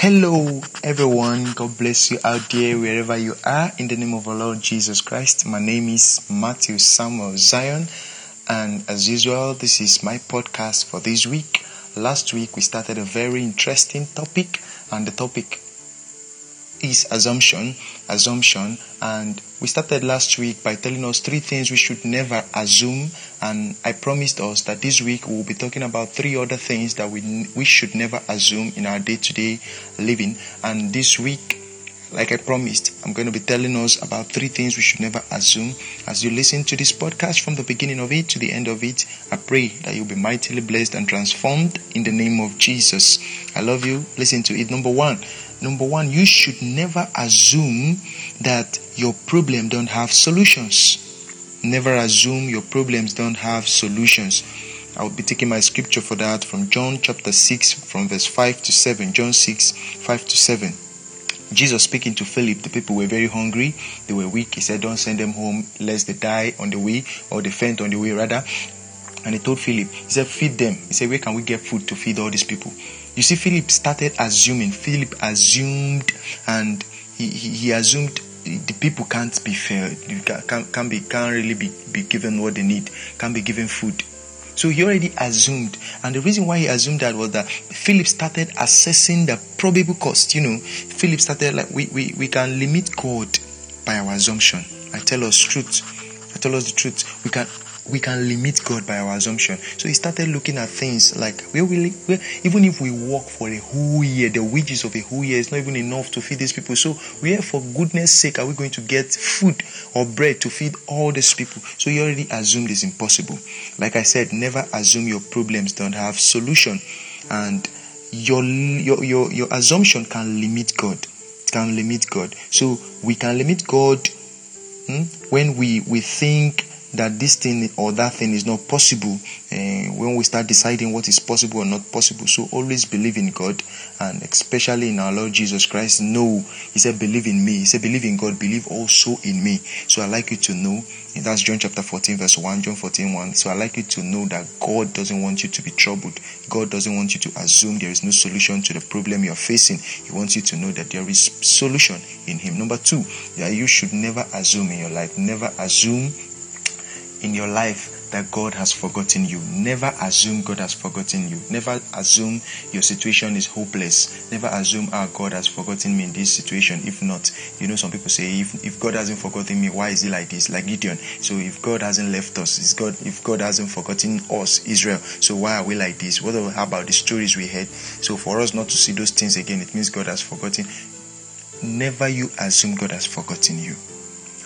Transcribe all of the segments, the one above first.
Hello, everyone. God bless you out there, wherever you are. In the name of our Lord Jesus Christ, my name is Matthew Samuel Zion, and as usual, this is my podcast for this week. Last week, we started a very interesting topic, and the topic is assumption, assumption, and we started last week by telling us three things we should never assume, and I promised us that this week we'll be talking about three other things that we we should never assume in our day-to-day living. And this week, like I promised, I'm going to be telling us about three things we should never assume. As you listen to this podcast from the beginning of it to the end of it, I pray that you'll be mightily blessed and transformed in the name of Jesus. I love you. Listen to it. Number one, number one, you should never assume that your problem don't have solutions. Never assume your problems don't have solutions. I'll be taking my scripture for that from John chapter 6 from verse 5 to 7. John 6 5 to 7. Jesus speaking to Philip, the people were very hungry, they were weak. He said, Don't send them home lest they die on the way or they faint on the way rather. And he told Philip, He said, Feed them. He said, Where can we get food to feed all these people? You see, Philip started assuming. Philip assumed and he, he, he assumed the people can't be fed, can't, can't be can't really be, be given what they need, can't be given food. So he already assumed, and the reason why he assumed that was that Philip started assessing the probable cost. You know, Philip started like we, we, we can limit God by our assumption. I tell us truth. I tell us the truth. We can we can limit God by our assumption. So he started looking at things like where will where, even if we work for a whole year, the wages of a whole year is not even enough to feed these people. So where for goodness sake are we going to get food or bread to feed all these people? So he already assumed it's impossible. Like I said, never assume your problems don't have solution. And your your your, your assumption can limit God. It can limit God. So we can limit God hmm, when we we think that this thing or that thing is not possible uh, when we start deciding what is possible or not possible. So always believe in God and especially in our Lord Jesus Christ. No, He said, believe in me. He said, believe in God, believe also in me. So I'd like you to know, that's John chapter 14, verse 1, John 14, 1. So I'd like you to know that God doesn't want you to be troubled. God doesn't want you to assume there is no solution to the problem you're facing. He wants you to know that there is solution in Him. Number two, that you should never assume in your life. Never assume in your life that God has forgotten you. Never assume God has forgotten you. Never assume your situation is hopeless. Never assume, ah, God has forgotten me in this situation. If not, you know, some people say, if, if God hasn't forgotten me, why is he like this? Like Gideon. So if God hasn't left us, is God, if God hasn't forgotten us, Israel, so why are we like this? What about the stories we heard? So for us not to see those things again, it means God has forgotten. Never you assume God has forgotten you.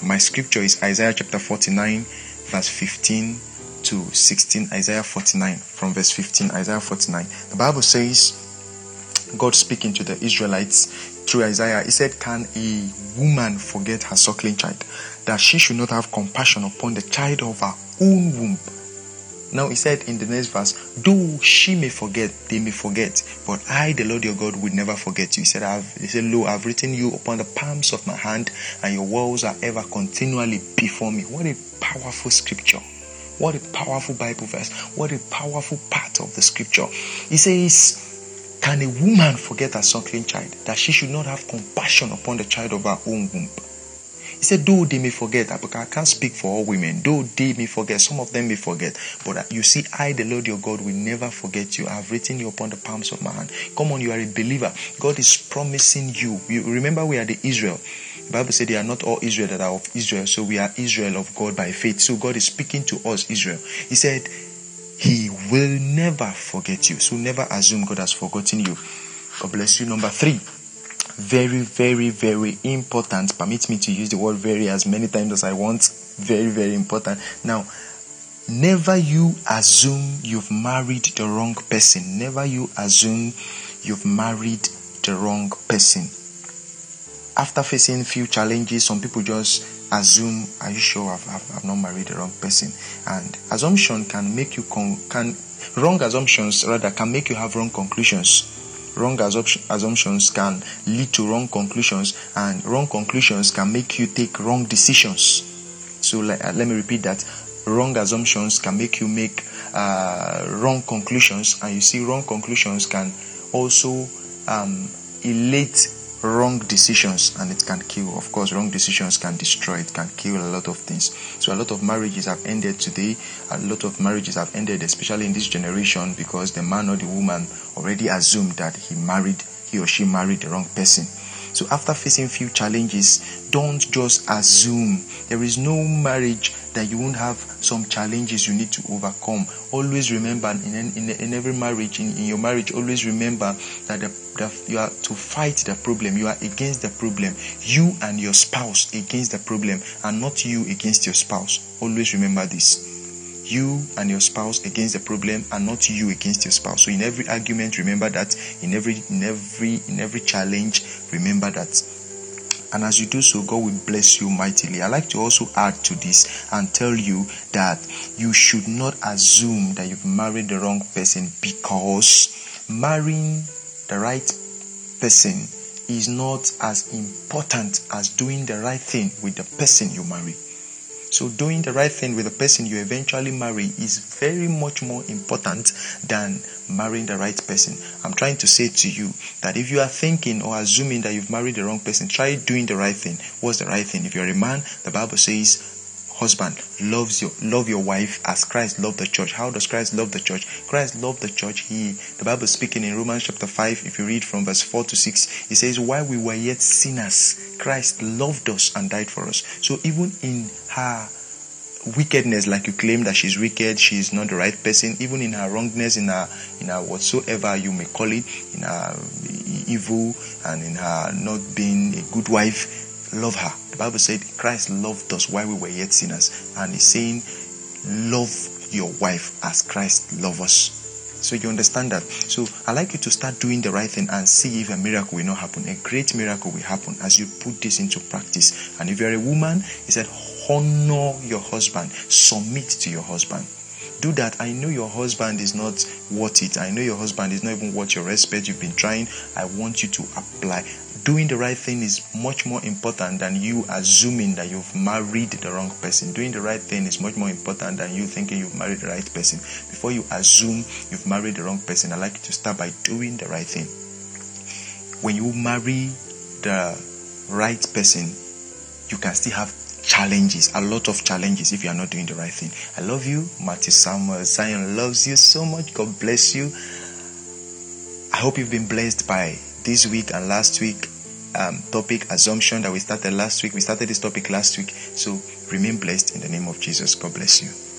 My scripture is Isaiah chapter 49 verse 15 to 16, Isaiah 49, from verse 15, Isaiah 49. The Bible says, God speaking to the Israelites through Isaiah, He said, Can a woman forget her suckling child, that she should not have compassion upon the child of her own womb? Now he said in the next verse, though she may forget, they may forget, but I, the Lord your God, will never forget you. He said, I've, he said, Lo, I've written you upon the palms of my hand, and your walls are ever continually before me. What a powerful scripture. What a powerful Bible verse. What a powerful part of the scripture. He says, Can a woman forget her suckling child, that she should not have compassion upon the child of her own womb? He said, though they may forget, because I can't speak for all women, though they may forget, some of them may forget, but uh, you see, I, the Lord your God, will never forget you. I have written you upon the palms of my hand. Come on, you are a believer. God is promising you. you remember, we are the Israel. The Bible said they are not all Israel that are of Israel, so we are Israel of God by faith. So God is speaking to us, Israel. He said, He will never forget you. So never assume God has forgotten you. God bless you. Number three very, very, very important. Permit me to use the word very as many times as I want. Very, very important. Now, never you assume you've married the wrong person. Never you assume you've married the wrong person. After facing few challenges, some people just assume, "Are you sure I've, I've, I've not married the wrong person?" And assumption can make you con- can wrong assumptions rather can make you have wrong conclusions wrong assumptions can lead to wrong conclusions, and wrong conclusions can make you take wrong decisions. So, let, uh, let me repeat that wrong assumptions can make you make uh, wrong conclusions, and you see, wrong conclusions can also um, elate wrong decisions and it can kill. Of course, wrong decisions can destroy, it can kill a lot of things. So, a lot of marriages have ended today. A lot of marriages have ended, especially in this generation, because the man or the woman already assumed that he married, he or she married the wrong person. So after facing few challenges, don't just assume. There is no marriage that you won't have some challenges you need to overcome. Always remember in, in, in every marriage, in, in your marriage, always remember that the, the, you are to fight the problem. You are against the problem. You and your spouse against the problem and not you against your spouse. Always remember this you and your spouse against the problem and not you against your spouse. So in every argument remember that. In every in every in every challenge remember that. And as you do so god will bless you mightily. I like to also add to this and tell you that you should not assume that you've married the wrong person because marrying the right person is not as important as doing the right thing with the person you marry so doing the right thing with the person you eventually marry is very much more important than marrying the right person. I'm trying to say to you that if you are thinking or assuming that you've married the wrong person, try doing the right thing. What's the right thing? If you're a man, the Bible says husband loves your love your wife as Christ loved the church. How does Christ love the church? Christ loved the church. He the Bible speaking in Romans chapter 5, if you read from verse 4 to 6, it says, While we were yet sinners, Christ loved us and died for us. So even in her wickedness, like you claim that she's wicked, she's not the right person, even in her wrongness, in her in her whatsoever you may call it, in her evil and in her not being a good wife, love her. The Bible said Christ loved us while we were yet sinners. And he's saying, love your wife as Christ loved us. So you understand that. So I like you to start doing the right thing and see if a miracle will not happen. A great miracle will happen as you put this into practice. And if you're a woman, he said, honor your husband, submit to your husband do that. I know your husband is not worth it. I know your husband is not even worth your respect. You've been trying. I want you to apply. Doing the right thing is much more important than you assuming that you've married the wrong person. Doing the right thing is much more important than you thinking you've married the right person. Before you assume you've married the wrong person, I like you to start by doing the right thing. When you marry the right person, you can still have challenges, a lot of challenges if you are not doing the right thing. I love you. Matthew Samuel Zion loves you so much. God bless you. I hope you've been blessed by this week and last week um, topic assumption that we started last week. We started this topic last week. So remain blessed in the name of Jesus. God bless you.